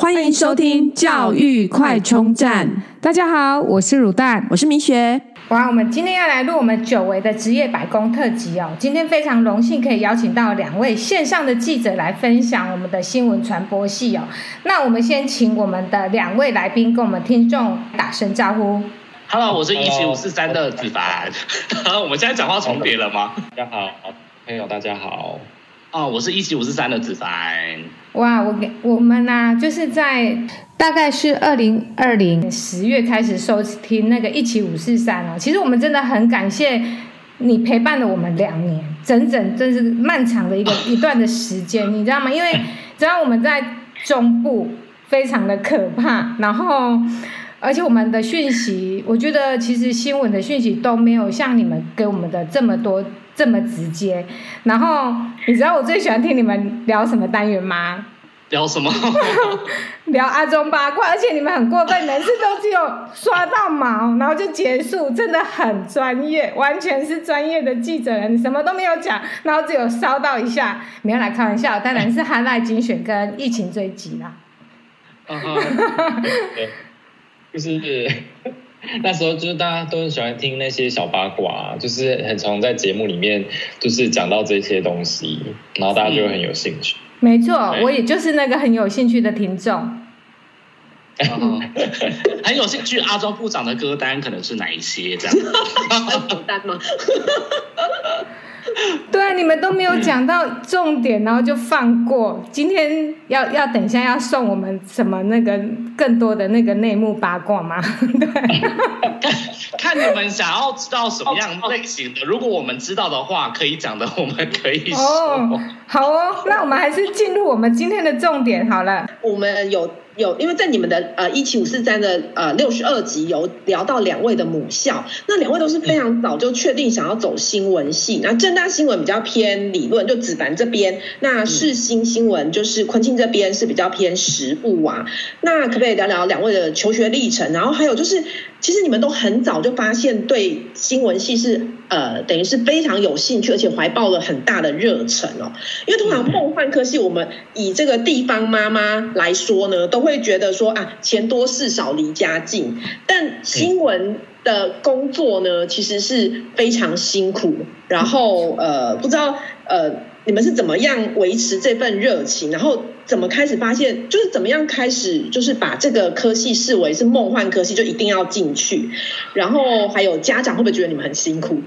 欢迎收听教育快充站。大家好，我是乳蛋，我是明雪。哇，我们今天要来录我们久违的职业百工特辑哦。今天非常荣幸可以邀请到两位线上的记者来分享我们的新闻传播系哦。那我们先请我们的两位来宾跟我们听众打声招呼。Hello，我是一七五四三的子凡。我们现在讲话重叠了吗？大家好，朋友大家好。哦，我是一七五四三的子凡。哇，我给我们呢、就是在大概是二零二零十月开始收听那个一起五四三哦。其实我们真的很感谢你陪伴了我们两年，整整真是漫长的一个一段的时间，你知道吗？因为只要我们在中部非常的可怕，然后而且我们的讯息，我觉得其实新闻的讯息都没有像你们给我们的这么多。这么直接，然后你知道我最喜欢听你们聊什么单元吗？聊什么？聊阿中八卦，而且你们很过分，每次都只有刷到毛，然后就结束，真的很专业，完全是专业的记者人，什么都没有讲，然后只有烧到一下，没有来开玩笑，当然是哈赖精选跟疫情追击啦。嗯哼，就是。那时候就是大家都很喜欢听那些小八卦，就是很常在节目里面就是讲到这些东西，然后大家就会很有兴趣。没错，我也就是那个很有兴趣的听众。很有兴趣，阿庄部长的歌单可能是哪一些？这样歌单吗？对啊，你们都没有讲到重点，然后就放过。今天要要等一下要送我们什么那个更多的那个内幕八卦吗？对，看你们想要知道什么样类型的。如果我们知道的话，可以讲的，我们可以说。哦，好哦，那我们还是进入我们今天的重点好了。我们有。有，因为在你们的呃一七五四三的呃六十二集有聊到两位的母校，那两位都是非常早就确定想要走新闻系，那正大新闻比较偏理论，就子凡这边，那世新新闻就是坤庆这边是比较偏实务啊，那可不可以聊聊两位的求学历程？然后还有就是，其实你们都很早就发现对新闻系是呃等于是非常有兴趣，而且怀抱了很大的热忱哦，因为通常梦幻科系，我们以这个地方妈妈来说呢，都会。觉得说啊，钱多事少离家近，但新闻的工作呢，其实是非常辛苦。然后呃，不知道呃，你们是怎么样维持这份热情？然后怎么开始发现，就是怎么样开始，就是把这个科系视为是梦幻科系，就一定要进去。然后还有家长会不会觉得你们很辛苦？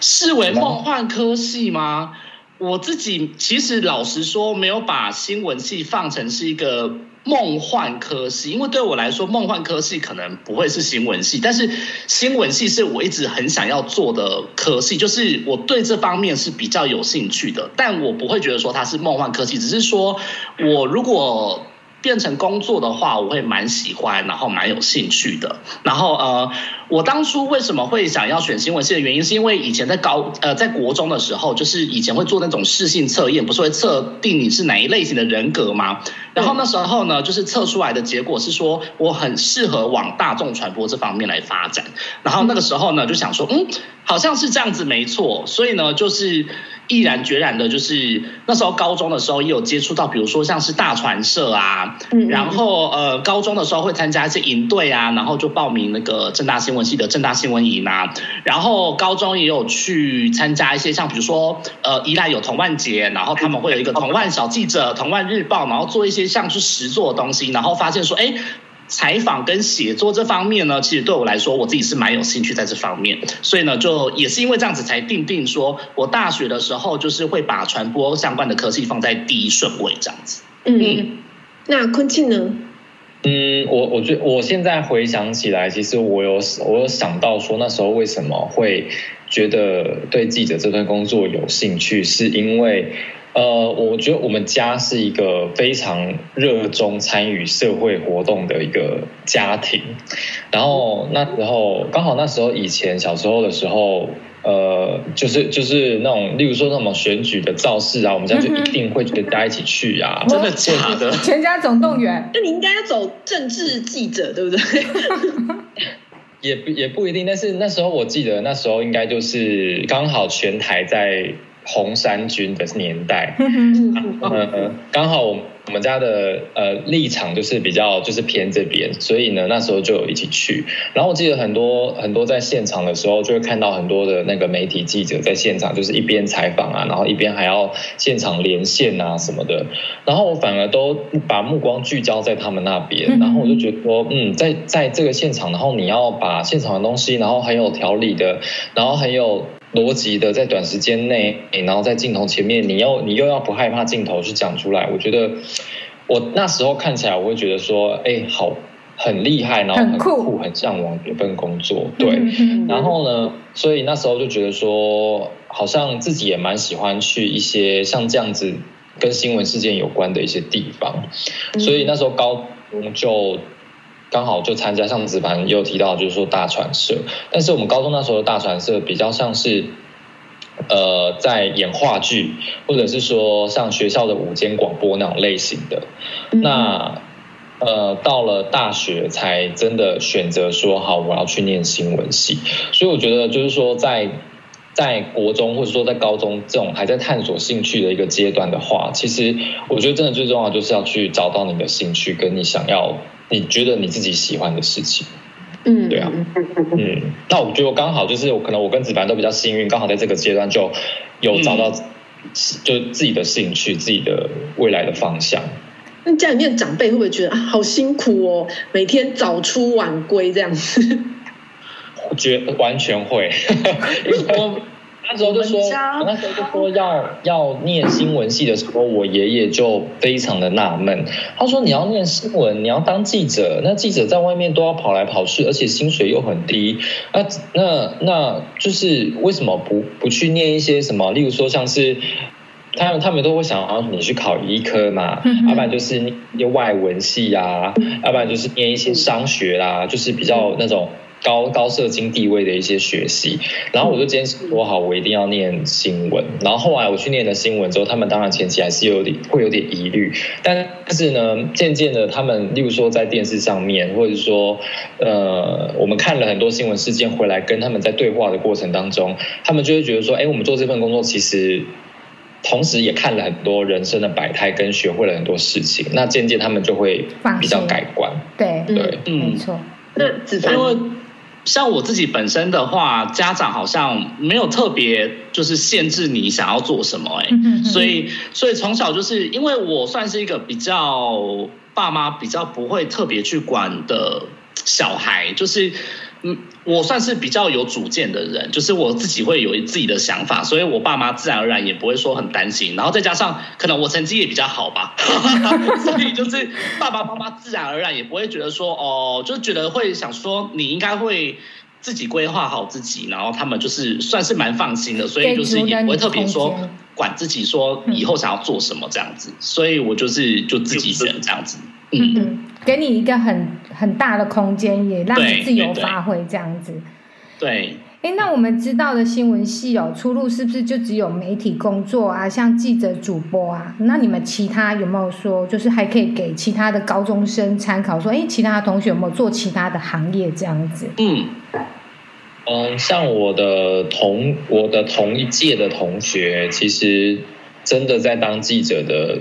视为梦幻科系吗？我自己其实老实说，没有把新闻系放成是一个。梦幻科系，因为对我来说，梦幻科系可能不会是新闻系，但是新闻系是我一直很想要做的科系，就是我对这方面是比较有兴趣的，但我不会觉得说它是梦幻科系，只是说我如果。变成工作的话，我会蛮喜欢，然后蛮有兴趣的。然后呃，我当初为什么会想要选新闻系的原因，是因为以前在高呃在国中的时候，就是以前会做那种适性测验，不是会测定你是哪一类型的人格吗？然后那时候呢，就是测出来的结果是说我很适合往大众传播这方面来发展。然后那个时候呢，就想说，嗯，好像是这样子，没错。所以呢，就是。毅然决然的，就是那时候高中的时候也有接触到，比如说像是大传社啊，然后呃高中的时候会参加一些营队啊，然后就报名那个正大新闻系的正大新闻营啊，然后高中也有去参加一些像比如说呃宜兰有同万节，然后他们会有一个同万小记者、同万日报，然后做一些像是实作的东西，然后发现说哎。采访跟写作这方面呢，其实对我来说，我自己是蛮有兴趣在这方面，所以呢，就也是因为这样子才定定说，我大学的时候就是会把传播相关的科技放在第一顺位这样子。嗯，那坤庆呢？嗯，我我觉我现在回想起来，其实我有我有想到说，那时候为什么会觉得对记者这份工作有兴趣，是因为。呃，我觉得我们家是一个非常热衷参与社会活动的一个家庭，然后那时候刚好那时候以前小时候的时候，呃，就是就是那种，例如说那种选举的造势啊，我们家就一定会跟大家一起去啊，真的假的？全家总动员？那你应该要走政治记者，对不对？也不也不一定，但是那时候我记得那时候应该就是刚好全台在。红衫军的年代，嗯，刚好我我们家的呃立场就是比较就是偏这边，所以呢那时候就有一起去。然后我记得很多很多在现场的时候，就会看到很多的那个媒体记者在现场，就是一边采访啊，然后一边还要现场连线啊什么的。然后我反而都把目光聚焦在他们那边，然后我就觉得说，嗯，在在这个现场，然后你要把现场的东西，然后很有条理的，然后很有。逻辑的，在短时间内，然后在镜头前面，你要你又要不害怕镜头去讲出来，我觉得我那时候看起来，我会觉得说，哎，好，很厉害，然后很酷，很向往这份工作，对。然后呢，所以那时候就觉得说，好像自己也蛮喜欢去一些像这样子跟新闻事件有关的一些地方，所以那时候高中就。刚好就参加，像子凡也有提到，就是说大传社。但是我们高中那时候的大传社比较像是，呃，在演话剧，或者是说像学校的午间广播那种类型的。那呃，到了大学才真的选择说好，我要去念新闻系。所以我觉得就是说在，在在国中或者说在高中这种还在探索兴趣的一个阶段的话，其实我觉得真的最重要就是要去找到你的兴趣，跟你想要。你觉得你自己喜欢的事情，嗯，对啊，嗯，那我觉得我刚好就是，我可能我跟子凡都比较幸运，刚好在这个阶段就有找到，就自己的兴趣，自己的未来的方向。那家里面长辈会不会觉得啊，好辛苦哦，每天早出晚归这样子？我觉得完全会，因为我。那时候就说，我那时候就说要要念新闻系的时候，我爷爷就非常的纳闷。他说：“你要念新闻，你要当记者，那记者在外面都要跑来跑去，而且薪水又很低。那那那就是为什么不不去念一些什么？例如说，像是他们他们都会想要你去考医科嘛，要不然就是念外文系啊，要不然就是念一些商学啦，就是比较那种。”高高社经地位的一些学习，然后我就坚持说好，我一定要念新闻。然后后来我去念了新闻之后，他们当然前期还是有点会有点疑虑，但是呢，渐渐的，他们例如说在电视上面，或者说呃，我们看了很多新闻事件回来，跟他们在对话的过程当中，他们就会觉得说，哎，我们做这份工作其实同时也看了很多人生的百态，跟学会了很多事情。那渐渐他们就会比较改观。对对，嗯，没错。那子凡。像我自己本身的话，家长好像没有特别就是限制你想要做什么哎、欸，所以所以从小就是因为我算是一个比较爸妈比较不会特别去管的小孩，就是。嗯，我算是比较有主见的人，就是我自己会有自己的想法，所以我爸妈自然而然也不会说很担心。然后再加上可能我成绩也比较好吧，所以就是爸爸妈妈自然而然也不会觉得说哦，就觉得会想说你应该会自己规划好自己，然后他们就是算是蛮放心的，所以就是也不会特别说管自己说以后想要做什么这样子，所以我就是就自己选这样子，嗯。嗯给你一个很很大的空间，也让你自由发挥这样子。对。哎，那我们知道的新闻系哦，出路是不是就只有媒体工作啊？像记者、主播啊？那你们其他有没有说，就是还可以给其他的高中生参考？说，哎，其他的同学有没有做其他的行业这样子？嗯。嗯，像我的同我的同一届的同学，其实真的在当记者的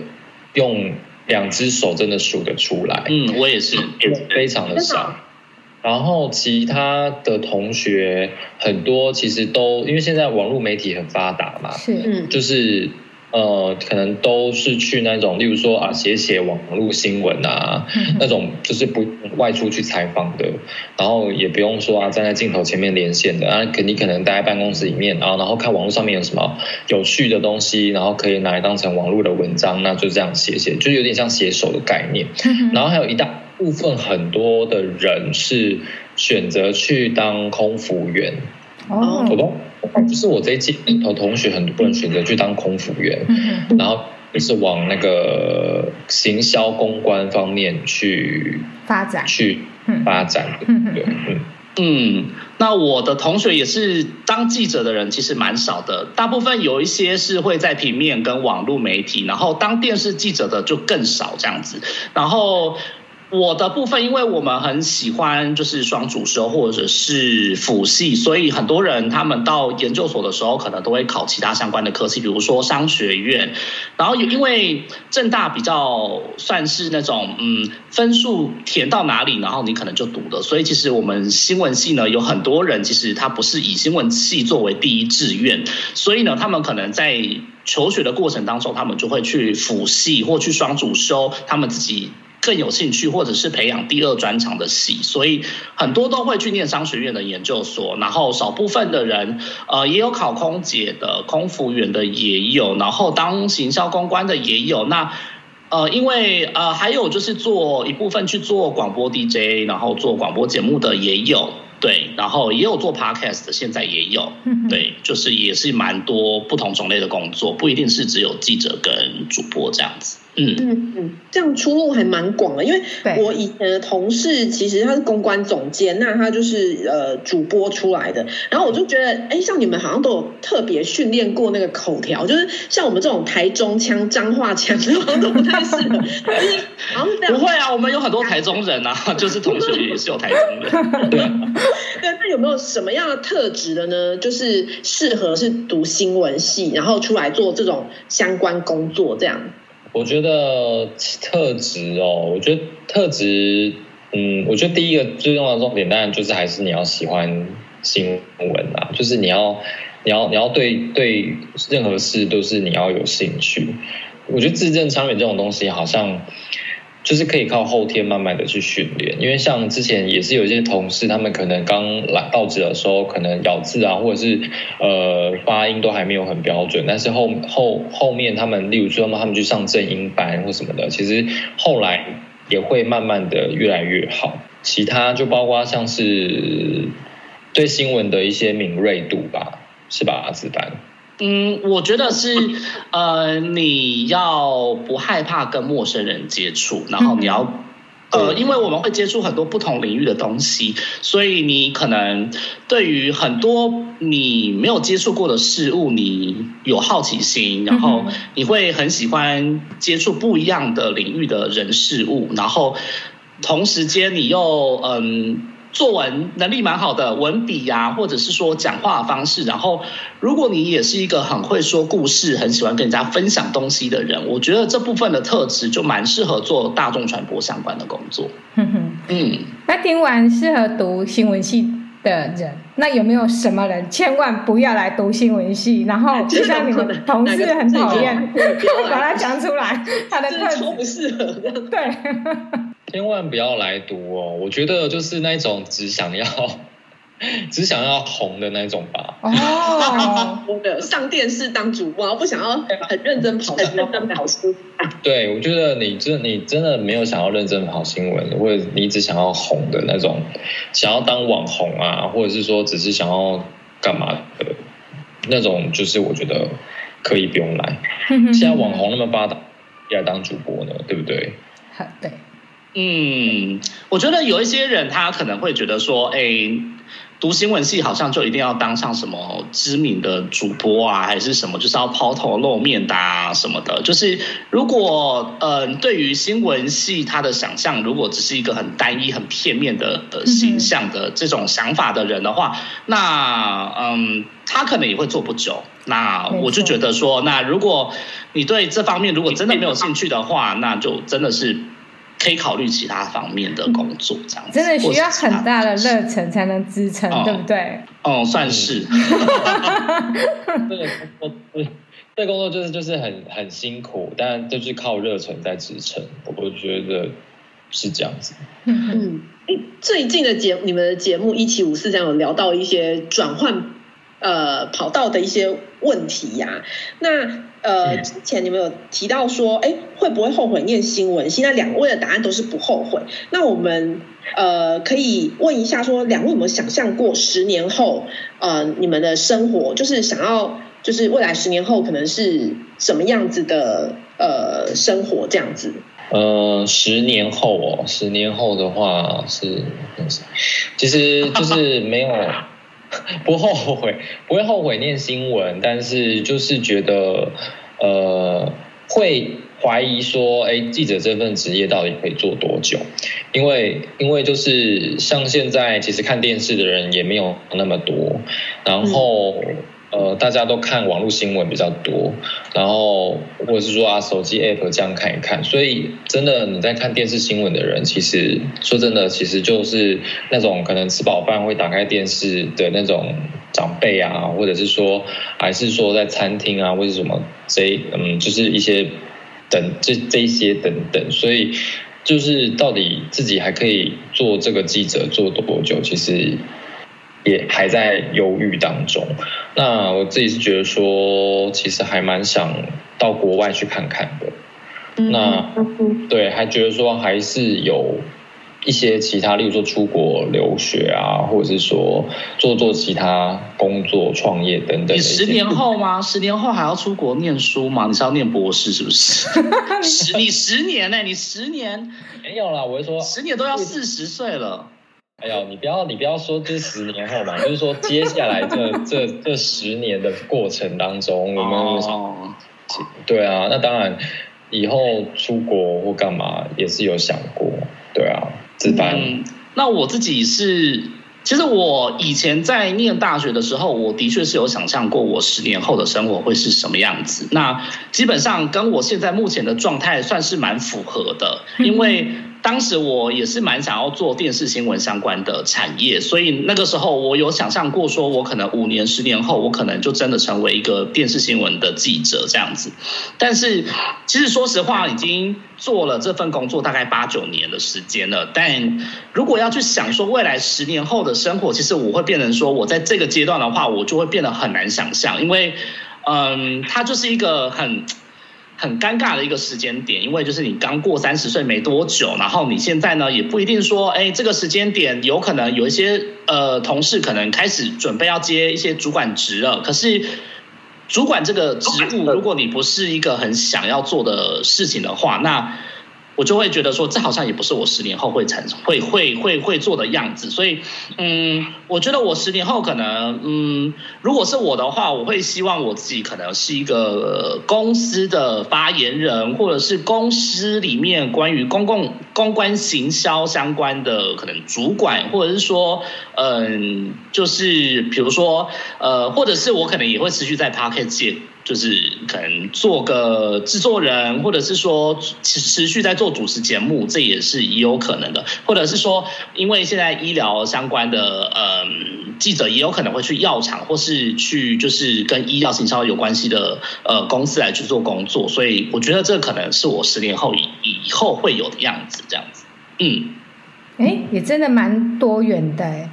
用。两只手真的数得出来，嗯，我也是，非常的少。然后其他的同学很多，其实都因为现在网络媒体很发达嘛，是，嗯，就是。呃，可能都是去那种，例如说啊，写写网络新闻啊，那种就是不外出去采访的，然后也不用说啊，站在镜头前面连线的啊，肯定可能待在办公室里面啊，然后看网络上面有什么有趣的东西，然后可以拿来当成网络的文章，那就这样写写，就有点像写手的概念。然后还有一大部分很多的人是选择去当空服员。哦，好吧。就是我这一届同同学很多人选择去当空服员，然后就是往那个行销公关方面去发展，去发展。对，嗯嗯，那我的同学也是当记者的人，其实蛮少的，大部分有一些是会在平面跟网络媒体，然后当电视记者的就更少这样子，然后。我的部分，因为我们很喜欢就是双主修或者是辅系，所以很多人他们到研究所的时候，可能都会考其他相关的科系，比如说商学院。然后因为正大比较算是那种嗯分数填到哪里，然后你可能就读的，所以其实我们新闻系呢，有很多人其实他不是以新闻系作为第一志愿，所以呢，他们可能在求学的过程当中，他们就会去辅系或去双主修，他们自己。更有兴趣，或者是培养第二专长的系，所以很多都会去念商学院的研究所。然后少部分的人，呃，也有考空姐的、空服员的也有，然后当行销公关的也有。那呃，因为呃，还有就是做一部分去做广播 DJ，然后做广播节目的也有，对，然后也有做 Podcast 的，现在也有，对，就是也是蛮多不同种类的工作，不一定是只有记者跟主播这样子。嗯嗯嗯，这样出路还蛮广的，因为我以前的同事其实他是公关总监，那他就是呃主播出来的，然后我就觉得，哎，像你们好像都有特别训练过那个口条，就是像我们这种台中腔、彰化腔，好像都不太适合。好像是这样。不会啊，我们有很多台中人啊，就是同学也是有台中人。对，对，那有没有什么样的特质的呢？就是适合是读新闻系，然后出来做这种相关工作这样。我觉得特质哦，我觉得特质，嗯，我觉得第一个最重要的重点，当然就是还是你要喜欢新闻啊，就是你要，你要，你要对对任何事都是你要有兴趣。我觉得字正腔圆这种东西，好像。就是可以靠后天慢慢的去训练，因为像之前也是有一些同事，他们可能刚来到职的时候，可能咬字啊，或者是呃发音都还没有很标准，但是后后后面他们，例如说他们去上正音班或什么的，其实后来也会慢慢的越来越好。其他就包括像是对新闻的一些敏锐度吧，是吧，子丹？嗯，我觉得是，呃，你要不害怕跟陌生人接触，然后你要，呃，因为我们会接触很多不同领域的东西，所以你可能对于很多你没有接触过的事物，你有好奇心，然后你会很喜欢接触不一样的领域的人事物，然后同时间你又嗯。作文能力蛮好的，文笔呀、啊，或者是说讲话的方式，然后如果你也是一个很会说故事、很喜欢跟人家分享东西的人，我觉得这部分的特质就蛮适合做大众传播相关的工作。嗯嗯，那听完适合读新闻系的人，那有没有什么人千万不要来读新闻系？然后 就像你们同事很讨厌，把他讲出来，他的特质不适合。对。千万不要来读哦！我觉得就是那种只想要、只想要红的那种吧。哦，上电视当主播，不想要很认真跑、很认真跑书。对，我觉得你真你真的没有想要认真跑新闻，或者你只想要红的那种，想要当网红啊，或者是说只是想要干嘛的那种，就是我觉得可以不用来。现在网红那么发达，要当主播呢，对不对？好，对。嗯，我觉得有一些人他可能会觉得说，哎，读新闻系好像就一定要当上什么知名的主播啊，还是什么，就是要抛头露面的啊什么的。就是如果呃，对于新闻系他的想象，如果只是一个很单一、很片面的呃形象的这种想法的人的话，那嗯，他可能也会做不久。那我就觉得说，那如果你对这方面如果真的没有兴趣的话，那就真的是。可以考虑其他方面的工作，这样子真的需要很大的热忱才能支撑，哦、对不对？哦，算是。这个工作，这工作就是就是很很辛苦，但就是靠热忱在支撑。我觉得是这样子。嗯，最近的节你们的节目一七五四这样有聊到一些转换呃跑道的一些问题呀、啊，那。呃，之前你们有提到说，哎，会不会后悔念新闻系？现在两位的答案都是不后悔。那我们呃可以问一下说，说两位有没有想象过十年后，呃，你们的生活就是想要，就是未来十年后可能是什么样子的呃生活这样子？呃，十年后哦，十年后的话是，其实就是没有。不后悔，不会后悔念新闻，但是就是觉得，呃，会怀疑说，哎，记者这份职业到底可以做多久？因为，因为就是像现在，其实看电视的人也没有那么多，然后。呃，大家都看网络新闻比较多，然后或者是说啊，手机 app 这样看一看，所以真的你在看电视新闻的人，其实说真的，其实就是那种可能吃饱饭会打开电视的那种长辈啊，或者是说还是说在餐厅啊，或者什么这嗯，就是一些等这这一些等等，所以就是到底自己还可以做这个记者做多久，其实。也还在犹豫当中。那我自己是觉得说，其实还蛮想到国外去看看的。那对，还觉得说还是有一些其他，例如说出国留学啊，或者是说做做其他工作、创业等等。你十年后吗？十年后还要出国念书吗？你是要念博士是不是？十 你十年呢、欸？你十年没有啦，我是说十年都要四十岁了。哎呦，你不要你不要说这十年后嘛，就是说接下来这 这这十年的过程当中，我们、哦、对啊，那当然以后出国或干嘛也是有想过，对啊，自班、嗯。那我自己是，其实我以前在念大学的时候，我的确是有想象过我十年后的生活会是什么样子。那基本上跟我现在目前的状态算是蛮符合的，因为。当时我也是蛮想要做电视新闻相关的产业，所以那个时候我有想象过，说我可能五年、十年后，我可能就真的成为一个电视新闻的记者这样子。但是，其实说实话，已经做了这份工作大概八九年的时间了。但如果要去想说未来十年后的生活，其实我会变成说，我在这个阶段的话，我就会变得很难想象，因为，嗯，它就是一个很。很尴尬的一个时间点，因为就是你刚过三十岁没多久，然后你现在呢也不一定说，哎，这个时间点有可能有一些呃同事可能开始准备要接一些主管职了，可是主管这个职务，如果你不是一个很想要做的事情的话，那。我就会觉得说，这好像也不是我十年后会产生、会会会会做的样子，所以，嗯，我觉得我十年后可能，嗯，如果是我的话，我会希望我自己可能是一个公司的发言人，或者是公司里面关于公共公关行销相关的可能主管，或者是说，嗯，就是比如说，呃，或者是我可能也会持续在 Podcast 界。就是可能做个制作人，或者是说持持续在做主持节目，这也是也有可能的。或者是说，因为现在医疗相关的，嗯，记者也有可能会去药厂，或是去就是跟医药行销有关系的呃公司来去做工作。所以我觉得这可能是我十年后以以后会有的样子，这样子。嗯，哎，也真的蛮多元的。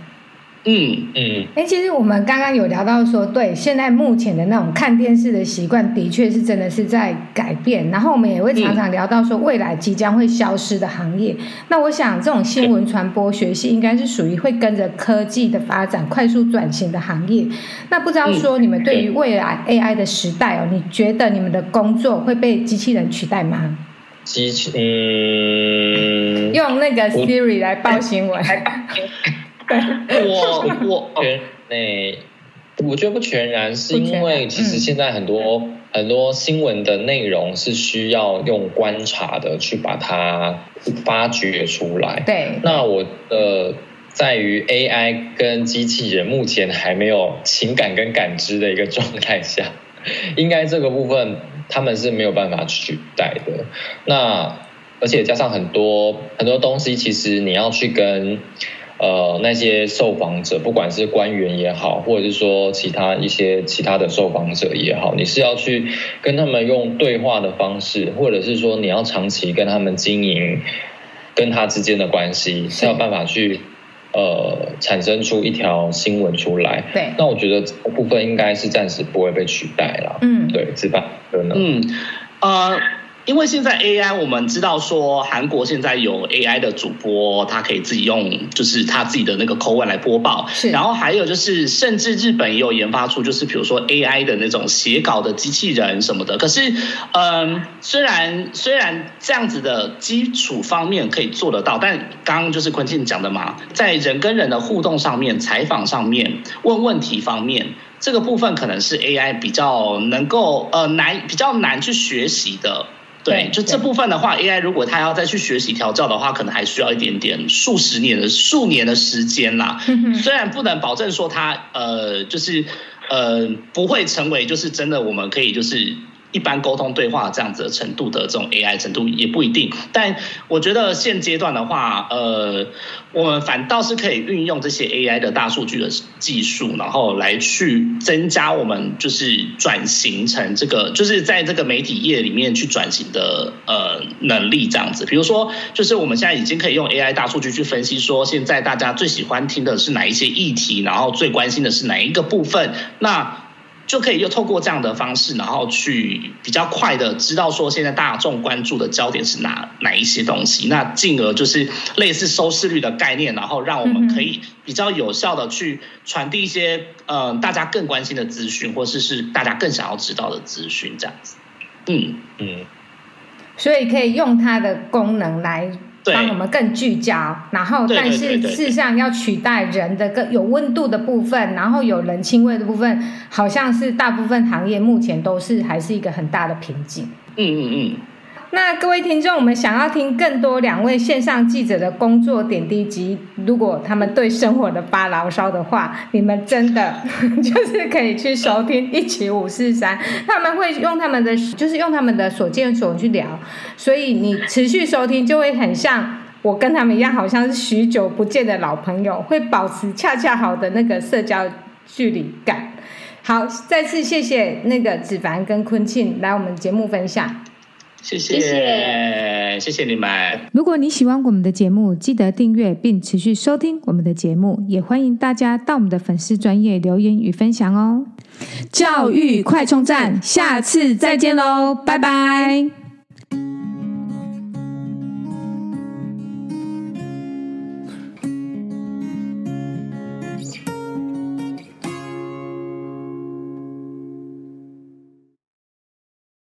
嗯嗯，哎，其实我们刚刚有聊到说，对，现在目前的那种看电视的习惯，的确是真的是在改变。然后我们也会常常聊到说，未来即将会消失的行业。那我想，这种新闻传播学系应该是属于会跟着科技的发展快速转型的行业。那不知道说，你们对于未来 AI 的时代哦，你觉得你们的工作会被机器人取代吗？机器，嗯，用那个 Siri 来报新闻。我 我全那，我觉得不全然，是因为其实现在很多、嗯、很多新闻的内容是需要用观察的去把它发掘出来。对，那我呃，在于 AI 跟机器人目前还没有情感跟感知的一个状态下，应该这个部分他们是没有办法取代的。那而且加上很多很多东西，其实你要去跟。呃，那些受访者，不管是官员也好，或者是说其他一些其他的受访者也好，你是要去跟他们用对话的方式，或者是说你要长期跟他们经营跟他之间的关系，是要办法去呃产生出一条新闻出来。对，那我觉得这部分应该是暂时不会被取代了。嗯，对，是吧？可能。嗯，呃。因为现在 AI，我们知道说韩国现在有 AI 的主播，他可以自己用，就是他自己的那个口吻来播报。是。然后还有就是，甚至日本也有研发出，就是比如说 AI 的那种写稿的机器人什么的。可是，嗯，虽然虽然这样子的基础方面可以做得到，但刚刚就是坤庆讲的嘛，在人跟人的互动上面、采访上面、问问题方面，这个部分可能是 AI 比较能够呃难比较难去学习的。对，就这部分的话，AI 如果它要再去学习调教的话，可能还需要一点点数十年的数年的时间啦。虽然不能保证说它呃，就是呃，不会成为就是真的我们可以就是。一般沟通对话这样子的程度的这种 AI 程度也不一定，但我觉得现阶段的话，呃，我们反倒是可以运用这些 AI 的大数据的技术，然后来去增加我们就是转型成这个，就是在这个媒体业里面去转型的呃能力这样子。比如说，就是我们现在已经可以用 AI 大数据去分析说，现在大家最喜欢听的是哪一些议题，然后最关心的是哪一个部分，那。就可以又透过这样的方式，然后去比较快的知道说现在大众关注的焦点是哪哪一些东西，那进而就是类似收视率的概念，然后让我们可以比较有效的去传递一些呃大家更关心的资讯，或者是大家更想要知道的资讯，这样子。嗯嗯，所以可以用它的功能来。帮我们更聚焦，然后但是事实上要取代人的更有温度的部分，然后有人情味的部分，好像是大部分行业目前都是还是一个很大的瓶颈。嗯嗯嗯。那各位听众，我们想要听更多两位线上记者的工作点滴及，如果他们对生活的发牢骚的话，你们真的 就是可以去收听一期五四三，他们会用他们的就是用他们的所见所去聊，所以你持续收听就会很像我跟他们一样，好像是许久不见的老朋友，会保持恰恰好的那个社交距离感。好，再次谢谢那个子凡跟坤庆来我们节目分享。谢谢，谢谢，谢谢你们。如果你喜欢我们的节目，记得订阅并持续收听我们的节目，也欢迎大家到我们的粉丝专业留言与分享哦。教育快充站，下次再见喽，拜拜。